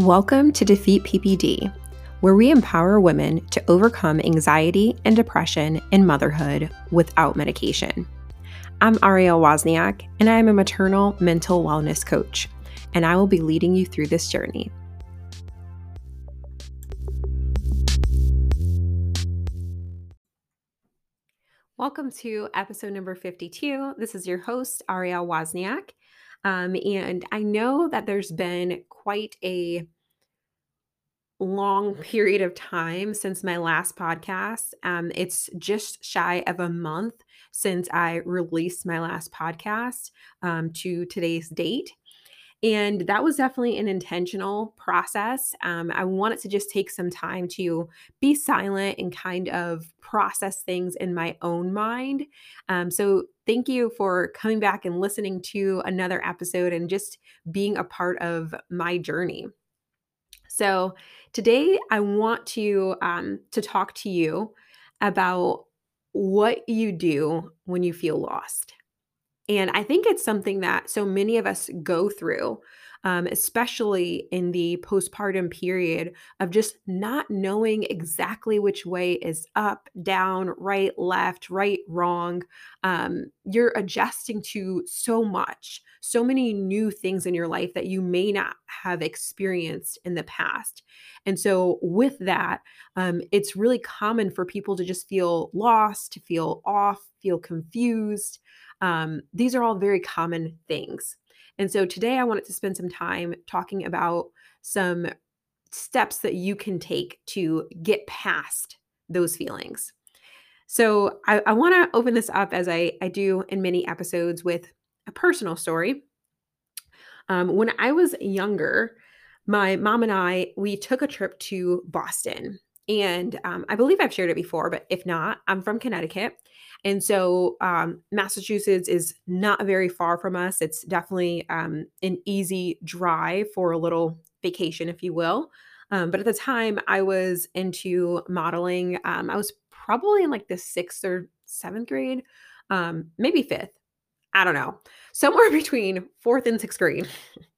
Welcome to Defeat PPD, where we empower women to overcome anxiety and depression in motherhood without medication. I'm Ariel Wozniak, and I am a maternal mental wellness coach, and I will be leading you through this journey. Welcome to episode number 52. This is your host, Ariel Wozniak. Um, and I know that there's been quite a long period of time since my last podcast. Um, it's just shy of a month since I released my last podcast um, to today's date. And that was definitely an intentional process. Um, I wanted to just take some time to be silent and kind of process things in my own mind. Um, so, thank you for coming back and listening to another episode and just being a part of my journey. So, today I want to um, to talk to you about what you do when you feel lost. And I think it's something that so many of us go through, um, especially in the postpartum period of just not knowing exactly which way is up, down, right, left, right, wrong. Um, you're adjusting to so much, so many new things in your life that you may not have experienced in the past. And so, with that, um, it's really common for people to just feel lost, to feel off, feel confused. Um, these are all very common things. And so today I wanted to spend some time talking about some steps that you can take to get past those feelings. So I, I want to open this up as I, I do in many episodes with a personal story. Um, when I was younger, my mom and I, we took a trip to Boston. And um, I believe I've shared it before, but if not, I'm from Connecticut. And so um, Massachusetts is not very far from us. It's definitely um, an easy drive for a little vacation, if you will. Um, but at the time, I was into modeling. Um, I was probably in like the sixth or seventh grade, um, maybe fifth. I don't know, somewhere between fourth and sixth grade.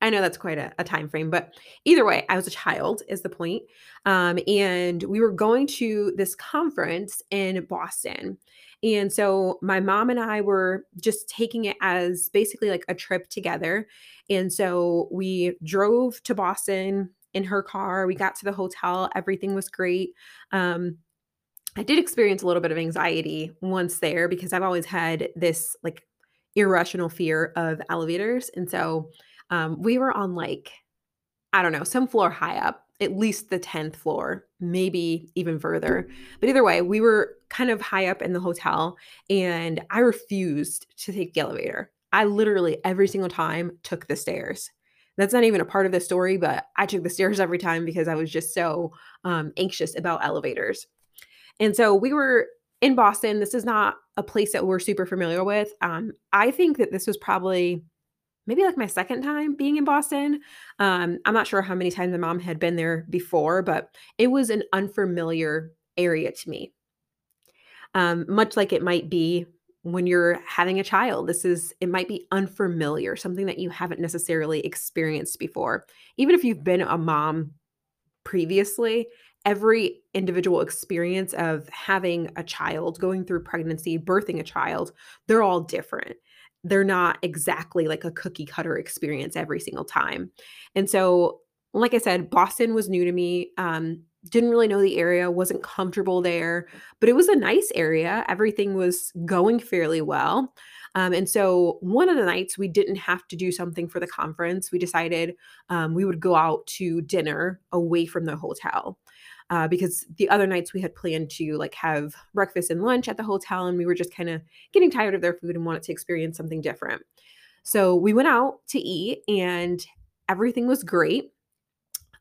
I know that's quite a, a, time frame, but either way, I was a child, is the point. Um, and we were going to this conference in Boston. And so my mom and I were just taking it as basically like a trip together. And so we drove to Boston in her car. We got to the hotel, everything was great. Um, I did experience a little bit of anxiety once there because I've always had this like irrational fear of elevators. And so um, we were on like, I don't know, some floor high up, at least the 10th floor, maybe even further. But either way, we were kind of high up in the hotel and I refused to take the elevator. I literally every single time took the stairs. That's not even a part of the story, but I took the stairs every time because I was just so um, anxious about elevators. And so we were in Boston. This is not a place that we're super familiar with. Um, I think that this was probably maybe like my second time being in Boston. Um, I'm not sure how many times my mom had been there before, but it was an unfamiliar area to me. Um, much like it might be when you're having a child. This is, it might be unfamiliar, something that you haven't necessarily experienced before. Even if you've been a mom previously, every individual experience of having a child, going through pregnancy, birthing a child, they're all different they're not exactly like a cookie cutter experience every single time. And so, like I said, Boston was new to me. Um, didn't really know the area, wasn't comfortable there, but it was a nice area. Everything was going fairly well. Um, and so, one of the nights we didn't have to do something for the conference, we decided um, we would go out to dinner away from the hotel uh, because the other nights we had planned to like have breakfast and lunch at the hotel and we were just kind of getting tired of their food and wanted to experience something different. So we went out to eat and everything was great.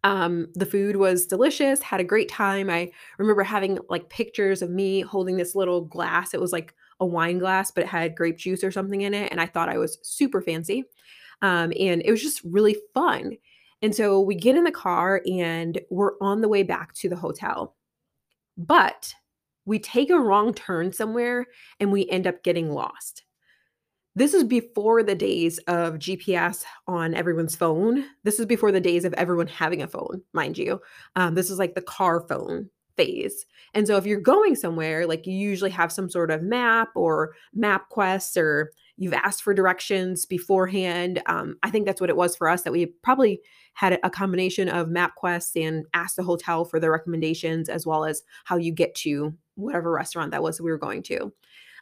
Um, the food was delicious had a great time. I remember having like pictures of me holding this little glass. It was like a wine glass but it had grape juice or something in it and i thought i was super fancy. Um, and it was just really fun and so we get in the car and we're on the way back to the hotel. But we take a wrong turn somewhere and we end up getting lost. This is before the days of GPS on everyone's phone. This is before the days of everyone having a phone, mind you. Um, this is like the car phone phase. And so if you're going somewhere, like you usually have some sort of map or MapQuest or you've asked for directions beforehand. Um, I think that's what it was for us that we probably had a combination of MapQuest and asked the hotel for the recommendations as well as how you get to whatever restaurant that was that we were going to.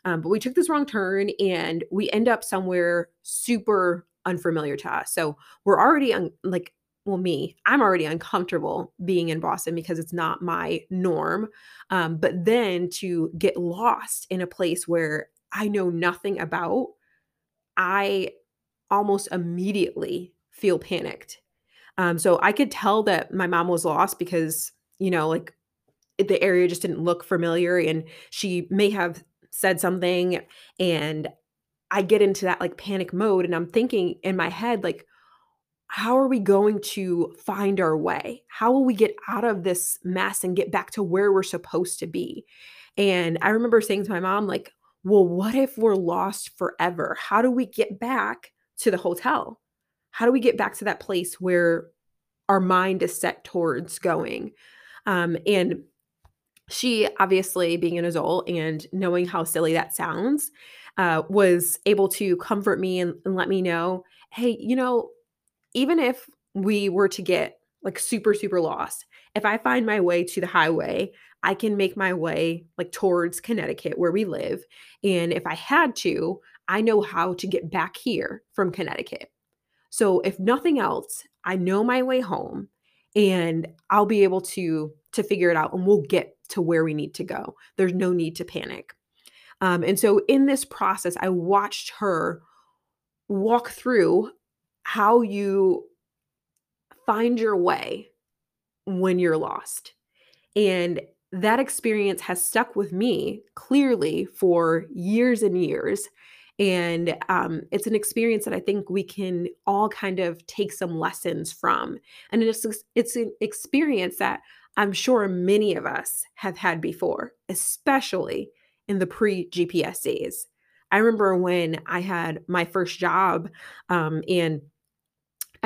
Um, but we took this wrong turn and we end up somewhere super unfamiliar to us. So we're already un- like, well, me, I'm already uncomfortable being in Boston because it's not my norm. Um, but then to get lost in a place where I know nothing about, I almost immediately feel panicked. Um, so I could tell that my mom was lost because, you know, like the area just didn't look familiar and she may have said something and I get into that like panic mode and I'm thinking in my head like how are we going to find our way? How will we get out of this mess and get back to where we're supposed to be? And I remember saying to my mom like, "Well, what if we're lost forever? How do we get back to the hotel? How do we get back to that place where our mind is set towards going?" Um, and she obviously being an adult and knowing how silly that sounds uh, was able to comfort me and, and let me know hey you know even if we were to get like super super lost if i find my way to the highway i can make my way like towards connecticut where we live and if i had to i know how to get back here from connecticut so if nothing else i know my way home and i'll be able to to figure it out and we'll get to where we need to go. There's no need to panic. Um, and so in this process, I watched her walk through how you find your way when you're lost. And that experience has stuck with me clearly for years and years. And um, it's an experience that I think we can all kind of take some lessons from. And it's, it's an experience that I'm sure many of us have had before, especially in the pre GPS days. I remember when I had my first job, um, and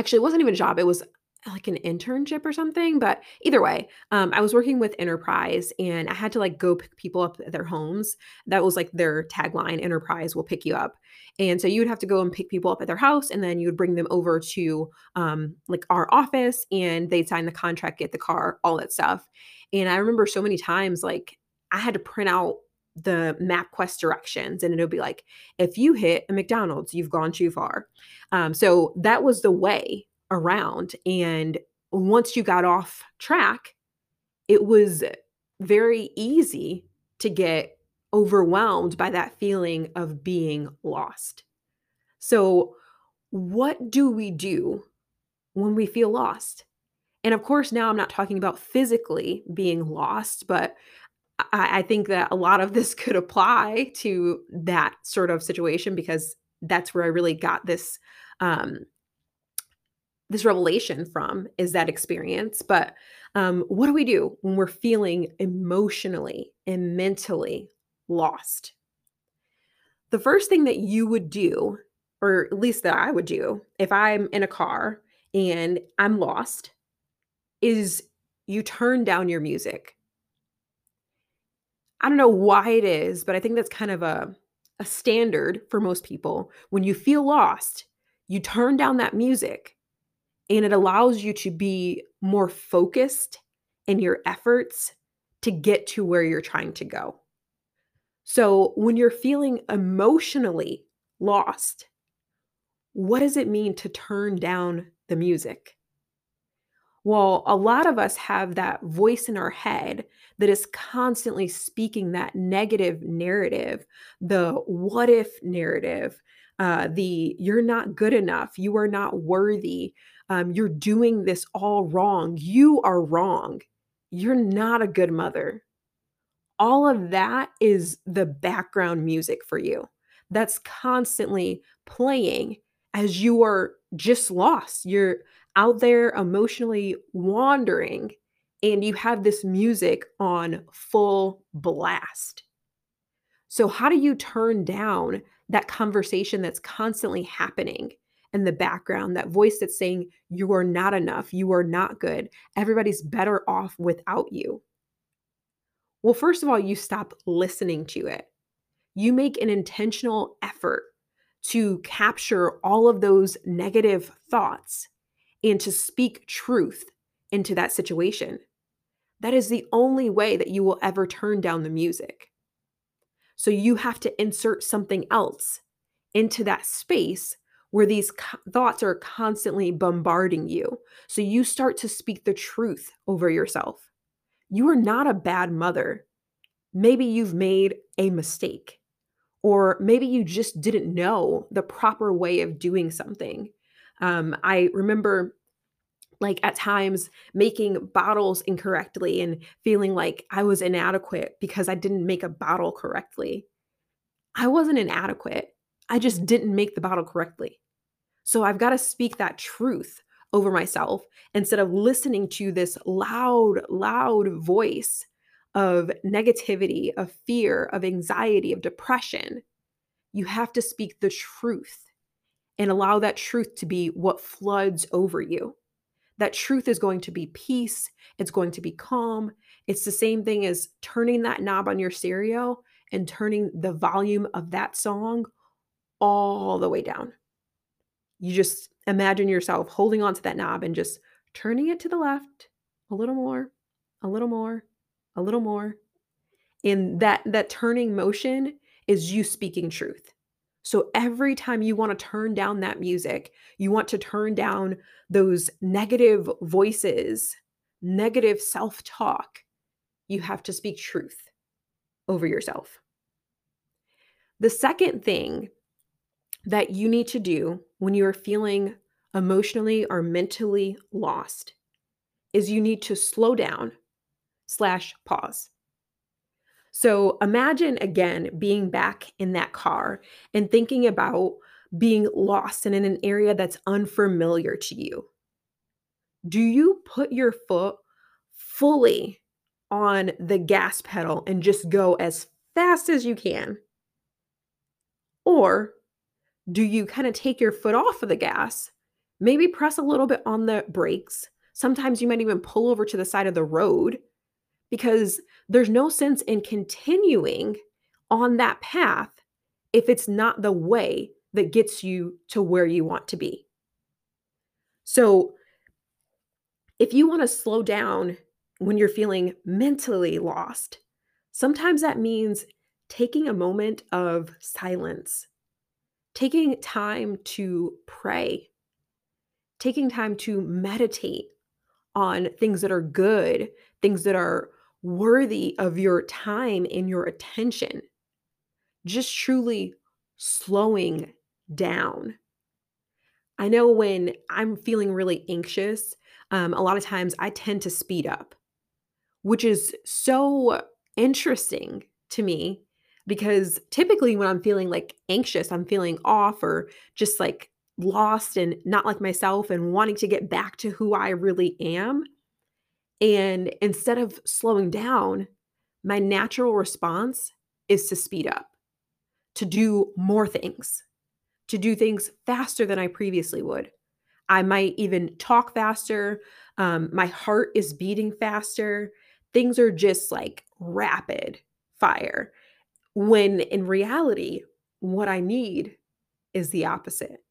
actually, it wasn't even a job, it was like an internship or something. But either way, um, I was working with Enterprise and I had to like go pick people up at their homes. That was like their tagline Enterprise will pick you up. And so you would have to go and pick people up at their house and then you would bring them over to um, like our office and they'd sign the contract, get the car, all that stuff. And I remember so many times like I had to print out the MapQuest directions and it'll be like, if you hit a McDonald's, you've gone too far. Um, so that was the way around. And once you got off track, it was very easy to get overwhelmed by that feeling of being lost. So, what do we do when we feel lost? And of course, now I'm not talking about physically being lost, but I, I, think that a lot of this could apply to that sort of situation because that's where I really got this um, this revelation from is that experience. But um, what do we do when we're feeling emotionally and mentally lost? The first thing that you would do, or at least that I would do, if I'm in a car and I'm lost, is you turn down your music. I don't know why it is, but I think that's kind of a, a standard for most people. When you feel lost, you turn down that music and it allows you to be more focused in your efforts to get to where you're trying to go. So, when you're feeling emotionally lost, what does it mean to turn down the music? Well, a lot of us have that voice in our head that is constantly speaking that negative narrative, the what if narrative, uh, the you're not good enough, you are not worthy, um, you're doing this all wrong. You are wrong. You're not a good mother. All of that is the background music for you. That's constantly playing as you are just lost. You're out there emotionally wandering and you have this music on full blast. So, how do you turn down that conversation that's constantly happening in the background, that voice that's saying, You are not enough, you are not good, everybody's better off without you. Well, first of all, you stop listening to it. You make an intentional effort to capture all of those negative thoughts and to speak truth into that situation. That is the only way that you will ever turn down the music. So you have to insert something else into that space where these co- thoughts are constantly bombarding you. So you start to speak the truth over yourself. You are not a bad mother. Maybe you've made a mistake, or maybe you just didn't know the proper way of doing something. Um, I remember like at times making bottles incorrectly and feeling like I was inadequate because I didn't make a bottle correctly. I wasn't inadequate. I just didn't make the bottle correctly. So I've got to speak that truth over myself instead of listening to this loud, loud voice of negativity, of fear, of anxiety, of depression. You have to speak the truth and allow that truth to be what floods over you. That truth is going to be peace, it's going to be calm. It's the same thing as turning that knob on your stereo and turning the volume of that song all the way down. You just imagine yourself holding onto that knob and just turning it to the left a little more, a little more, a little more. And that that turning motion is you speaking truth. So every time you want to turn down that music, you want to turn down those negative voices, negative self-talk, you have to speak truth over yourself. The second thing that you need to do when you are feeling emotionally or mentally lost is you need to slow down slash pause. So imagine again being back in that car and thinking about being lost and in an area that's unfamiliar to you. Do you put your foot fully on the gas pedal and just go as fast as you can? Or do you kind of take your foot off of the gas, maybe press a little bit on the brakes? Sometimes you might even pull over to the side of the road because there's no sense in continuing on that path if it's not the way that gets you to where you want to be. So, if you want to slow down when you're feeling mentally lost, sometimes that means taking a moment of silence, taking time to pray, taking time to meditate on things that are good, things that are worthy of your time and your attention. Just truly slowing down. I know when I'm feeling really anxious, um, a lot of times I tend to speed up, which is so interesting to me because typically when I'm feeling like anxious, I'm feeling off or just like lost and not like myself and wanting to get back to who I really am. And instead of slowing down, my natural response is to speed up, to do more things, to do things faster than I previously would. I might even talk faster. Um, my heart is beating faster. Things are just like rapid fire. When in reality, what I need is the opposite.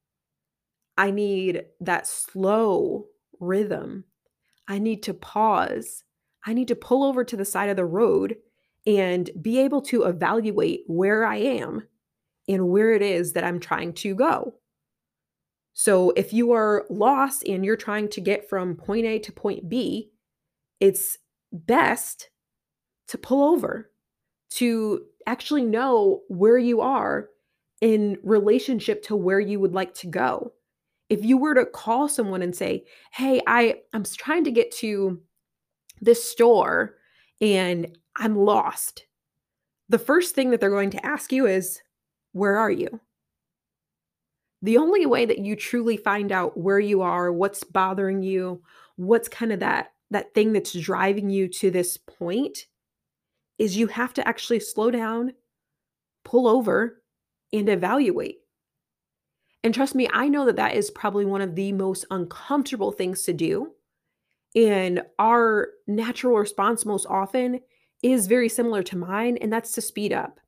I need that slow rhythm. I need to pause. I need to pull over to the side of the road and be able to evaluate where I am and where it is that I'm trying to go. So, if you are lost and you're trying to get from point A to point B, it's best to pull over, to actually know where you are in relationship to where you would like to go. If you were to call someone and say, "Hey, I I'm trying to get to this store and I'm lost." The first thing that they're going to ask you is, "Where are you?" The only way that you truly find out where you are, what's bothering you, what's kind of that that thing that's driving you to this point is you have to actually slow down, pull over, and evaluate. And trust me, I know that that is probably one of the most uncomfortable things to do. And our natural response most often is very similar to mine, and that's to speed up.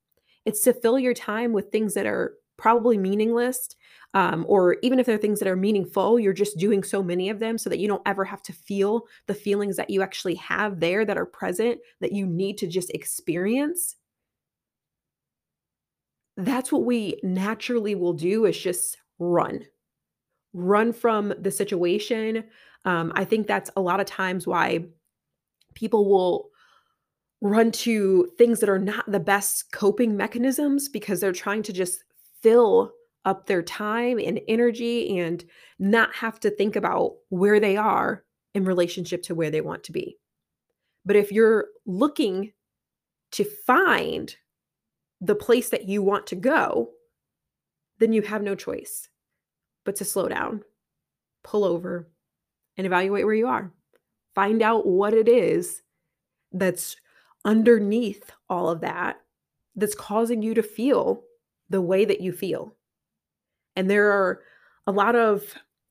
It's to fill your time with things that are probably meaningless. Um, or even if they're things that are meaningful, you're just doing so many of them so that you don't ever have to feel the feelings that you actually have there that are present that you need to just experience. That's what we naturally will do is just run, run from the situation. Um, I think that's a lot of times why people will run to things that are not the best coping mechanisms because they're trying to just fill up their time and energy and not have to think about where they are in relationship to where they want to be. But if you're looking to find the place that you want to go, then you have no choice but to slow down, pull over, and evaluate where you are. Find out what it is that's underneath all of that that's causing you to feel the way that you feel. And there are a lot of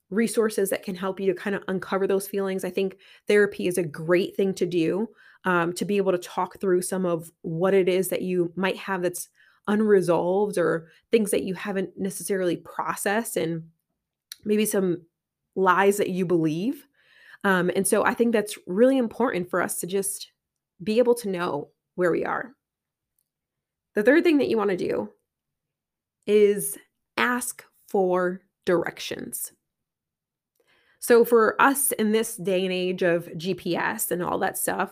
resources that can help you to kind of uncover those feelings. I think therapy is a great thing to do um, to be able to talk through some of what it is that you might have that's unresolved or things that you haven't necessarily processed and maybe some lies that you believe. Um, and so I think that's really important for us to just be able to know where we are. The third thing that you want to do is ask for directions. So, for us in this day and age of GPS and all that stuff,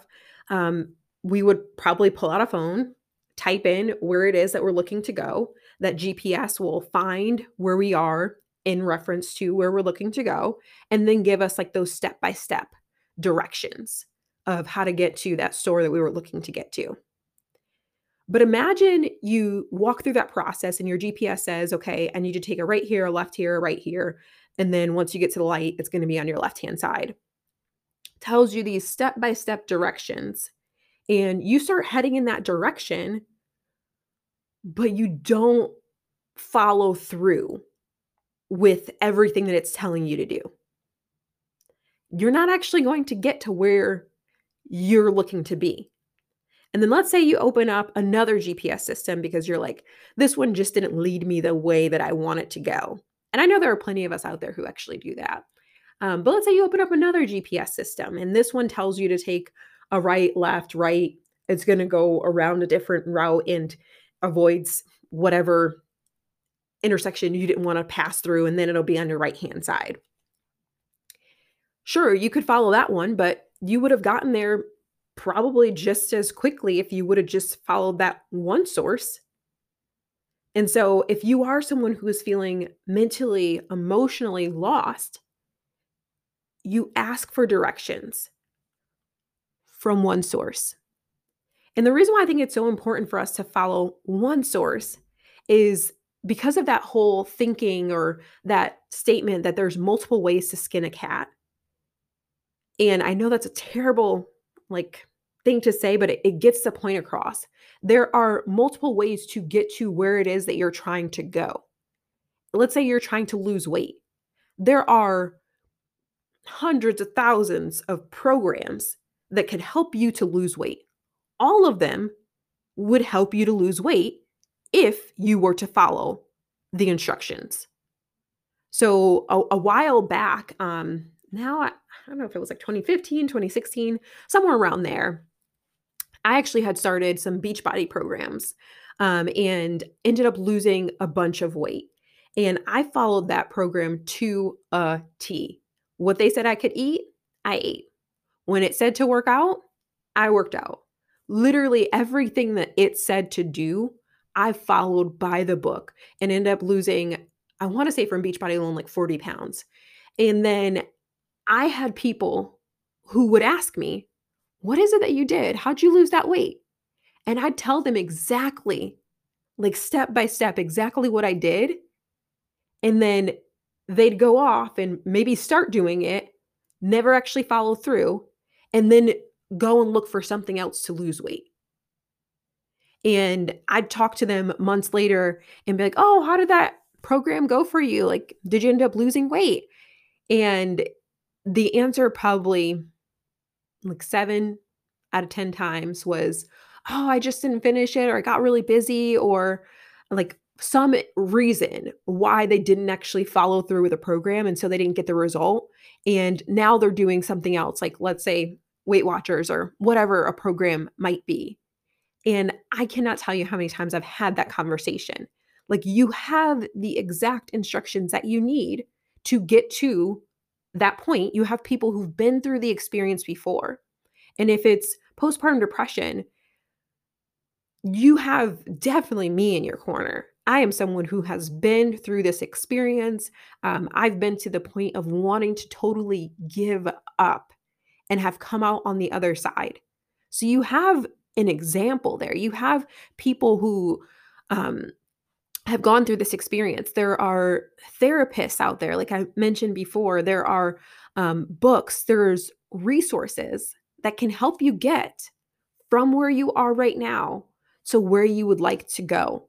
um, we would probably pull out a phone, type in where it is that we're looking to go. That GPS will find where we are in reference to where we're looking to go, and then give us like those step by step directions of how to get to that store that we were looking to get to. But imagine you walk through that process and your GPS says, okay, I need to take a right here, a left here, a right here. And then once you get to the light, it's going to be on your left hand side. Tells you these step by step directions. And you start heading in that direction, but you don't follow through with everything that it's telling you to do. You're not actually going to get to where you're looking to be. And then let's say you open up another GPS system because you're like, this one just didn't lead me the way that I want it to go. And I know there are plenty of us out there who actually do that. Um, but let's say you open up another GPS system and this one tells you to take a right, left, right. It's going to go around a different route and avoids whatever intersection you didn't want to pass through, and then it'll be on your right hand side. Sure, you could follow that one, but you would have gotten there probably just as quickly if you would have just followed that one source. And so, if you are someone who is feeling mentally, emotionally lost, you ask for directions from one source. And the reason why I think it's so important for us to follow one source is because of that whole thinking or that statement that there's multiple ways to skin a cat. And I know that's a terrible like thing to say, but it, it gets the point across. There are multiple ways to get to where it is that you're trying to go. Let's say you're trying to lose weight. There are hundreds of thousands of programs that could help you to lose weight. All of them would help you to lose weight if you were to follow the instructions. So a, a while back, um, now I, I don't know if it was like 2015, 2016, somewhere around there, I actually had started some Beachbody programs um, and ended up losing a bunch of weight. And I followed that program to a T. What they said I could eat, I ate. When it said to work out, I worked out. Literally everything that it said to do, I followed by the book and ended up losing, I want to say from Beachbody alone, like 40 pounds. And then I had people who would ask me, What is it that you did? How'd you lose that weight? And I'd tell them exactly, like step by step, exactly what I did. And then they'd go off and maybe start doing it, never actually follow through, and then go and look for something else to lose weight. And I'd talk to them months later and be like, oh, how did that program go for you? Like, did you end up losing weight? And the answer probably like seven out of 10 times was, oh, I just didn't finish it, or I got really busy, or like some reason why they didn't actually follow through with a program. And so they didn't get the result. And now they're doing something else, like let's say Weight Watchers or whatever a program might be. And I cannot tell you how many times I've had that conversation. Like you have the exact instructions that you need to get to that point. You have people who've been through the experience before. And if it's postpartum depression, you have definitely me in your corner. I am someone who has been through this experience. Um, I've been to the point of wanting to totally give up and have come out on the other side. So you have an example there. You have people who um, have gone through this experience. There are therapists out there, like I mentioned before, there are um, books, there's resources that can help you get from where you are right now to where you would like to go.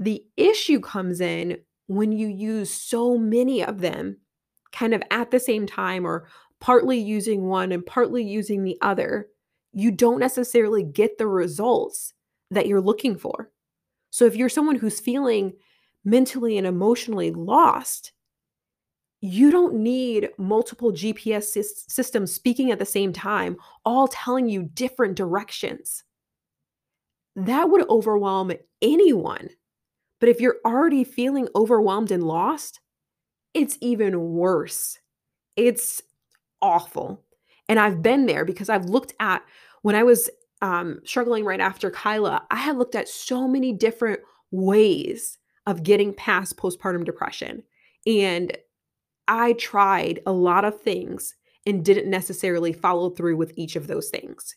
The issue comes in when you use so many of them kind of at the same time or partly using one and partly using the other you don't necessarily get the results that you're looking for. So if you're someone who's feeling mentally and emotionally lost, you don't need multiple GPS systems speaking at the same time, all telling you different directions. That would overwhelm anyone. But if you're already feeling overwhelmed and lost, it's even worse. It's awful. And I've been there because I've looked at when I was um, struggling right after Kyla, I had looked at so many different ways of getting past postpartum depression. And I tried a lot of things and didn't necessarily follow through with each of those things.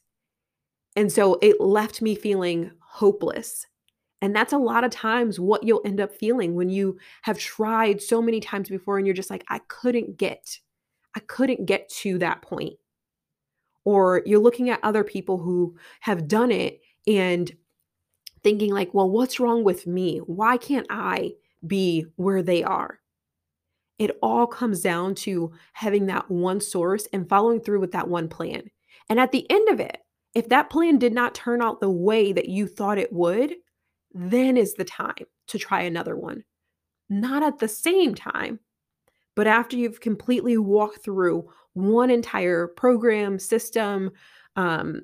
And so it left me feeling hopeless. And that's a lot of times what you'll end up feeling when you have tried so many times before and you're just like, I couldn't get, I couldn't get to that point. Or you're looking at other people who have done it and thinking like well what's wrong with me? Why can't i be where they are? It all comes down to having that one source and following through with that one plan. And at the end of it if that plan did not turn out the way that you thought it would then is the time to try another one not at the same time but after you've completely walked through one entire program, system, um,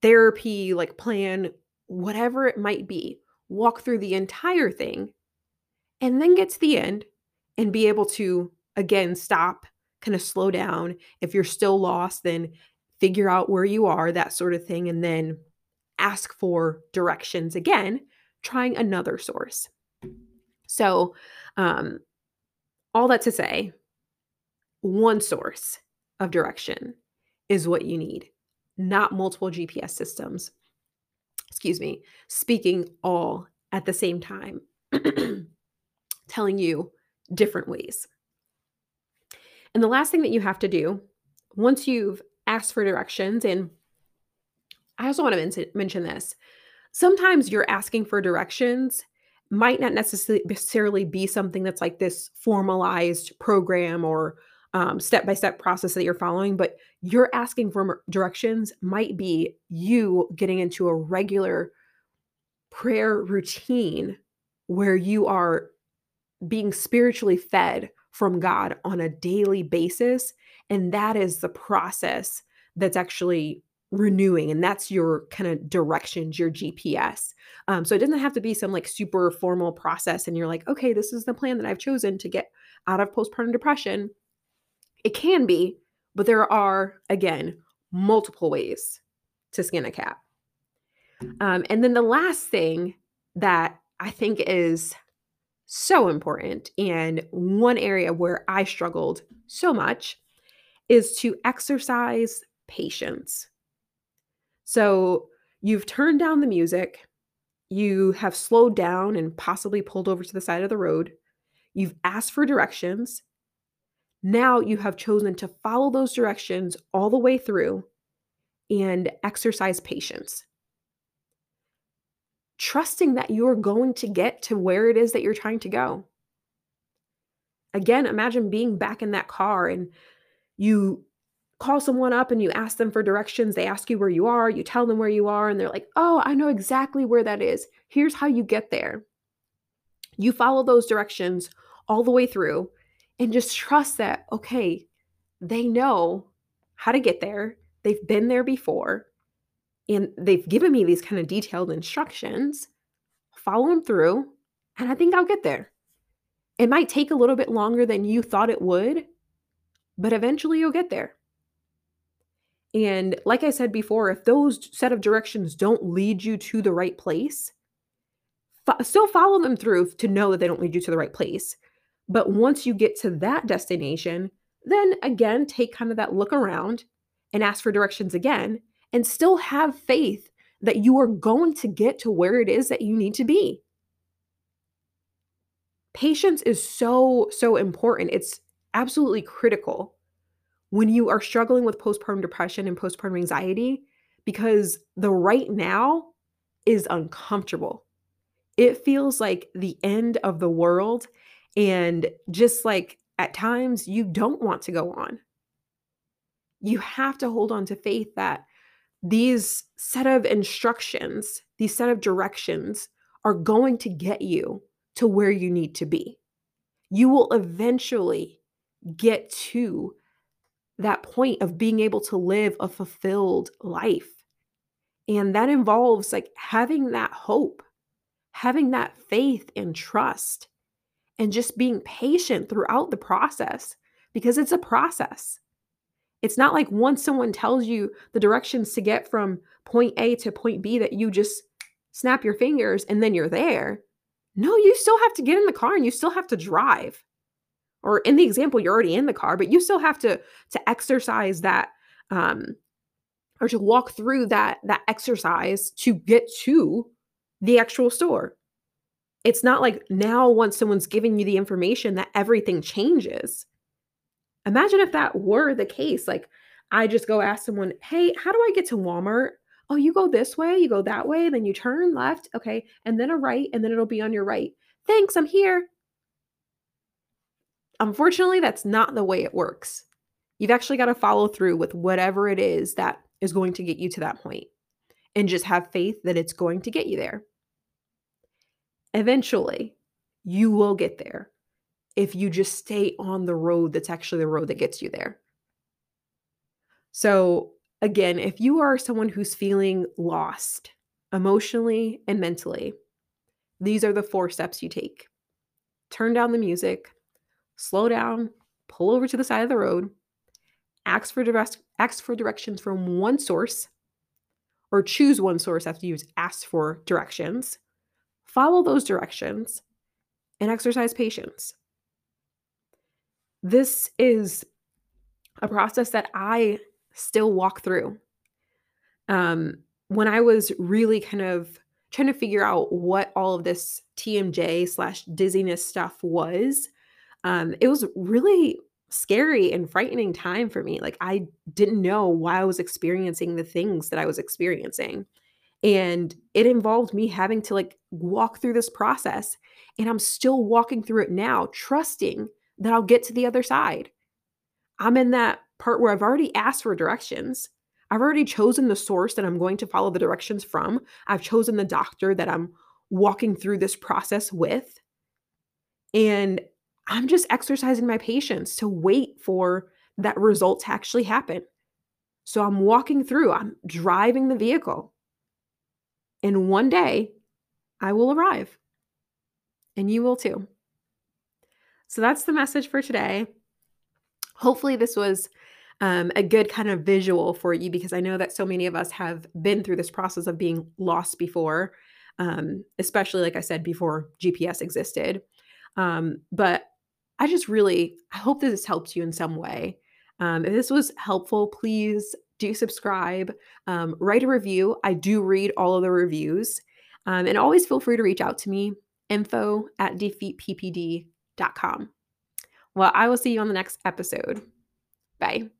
therapy, like plan, whatever it might be, walk through the entire thing and then get to the end and be able to, again, stop, kind of slow down. If you're still lost, then figure out where you are, that sort of thing, and then ask for directions again, trying another source. So, um, all that to say, one source of direction is what you need, not multiple GPS systems. Excuse me, speaking all at the same time, telling you different ways. And the last thing that you have to do once you've asked for directions, and I also want to mention this sometimes you're asking for directions might not necessarily be something that's like this formalized program or step by step process that you're following, but you're asking for directions might be you getting into a regular prayer routine where you are being spiritually fed from God on a daily basis. And that is the process that's actually renewing and that's your kind of directions your gps um, so it doesn't have to be some like super formal process and you're like okay this is the plan that i've chosen to get out of postpartum depression. It can be but there are again multiple ways to skin a cat. Um, and then the last thing that i think is so important and one area where i struggled so much is to exercise patience so you've turned down the music, you have slowed down and possibly pulled over to the side of the road, you've asked for directions. Now you have chosen to follow those directions all the way through and exercise patience. trusting that you're going to get to where it is that you're trying to go. Again, imagine being back in that car and you call someone up and you ask them for directions. They ask you where you are, you tell them where you are, and they're like, oh, I know exactly where that is. Here's how you get there. You follow those directions all the way through and just trust that, okay, they know how to get there. They've been there before and they've given me these kind of detailed instructions. Follow them through, and I think I'll get there. It might take a little bit longer than you thought it would, but eventually you'll get there. And like I said before, if those set of directions don't lead you to the right place, fo- still follow them through to know that they don't lead you to the right place. But once you get to that destination, then again, take kind of that look around and ask for directions again and still have faith that you are going to get to where it is that you need to be. Patience is so, so important. It's absolutely critical when you are struggling with postpartum depression and postpartum anxiety because the right now is uncomfortable. It feels like the end of the world. And just like at times, you don't want to go on. You have to hold on to faith that these set of instructions, these set of directions are going to get you to where you need to be. You will eventually get to that point of being able to live a fulfilled life. And that involves like having that hope, having that faith and trust, and just being patient throughout the process because it's a process. It's not like once someone tells you the directions to get from point A to point B that you just snap your fingers and then you're there. No, you still have to get in the car and you still have to drive or in the example you're already in the car but you still have to to exercise that um or to walk through that that exercise to get to the actual store. It's not like now once someone's giving you the information that everything changes. Imagine if that were the case like i just go ask someone hey how do i get to walmart? Oh you go this way you go that way then you turn left okay and then a right and then it'll be on your right. Thanks i'm here Unfortunately, that's not the way it works. You've actually got to follow through with whatever it is that is going to get you to that point and just have faith that it's going to get you there. Eventually, you will get there if you just stay on the road that's actually the road that gets you there. So, again, if you are someone who's feeling lost emotionally and mentally, these are the four steps you take turn down the music, slow down, pull over to the side of the road, ask for direct, ask for directions from one source, or choose one source after you've asked for directions. Follow those directions and exercise patience. This is a process that I still walk through. Um, when I was really kind of trying to figure out what all of this TMJ slash dizziness stuff was, um, it was really scary and frightening time for me. Like I didn't know why I was experiencing the things that I was experiencing. And it involved me having to like walk through this process. And I'm still walking through it now, trusting that I'll get to the other side. I'm in that part where I've already asked for directions. I've already chosen the source that I'm going to follow the directions from. I've chosen the doctor that I'm walking through this process with. And I'm just exercising my patience to wait for that result to actually happen. So I'm walking through, I'm driving the vehicle. And one day I will arrive. And you will too. So that's the message for today. Hopefully, this was um, a good kind of visual for you because I know that so many of us have been through this process of being lost before, um, especially, like I said, before GPS existed. Um, but I just really I hope this has helped you in some way. Um, if this was helpful, please do subscribe, um, write a review. I do read all of the reviews. Um, and always feel free to reach out to me, info at defeatppd.com. Well, I will see you on the next episode. Bye.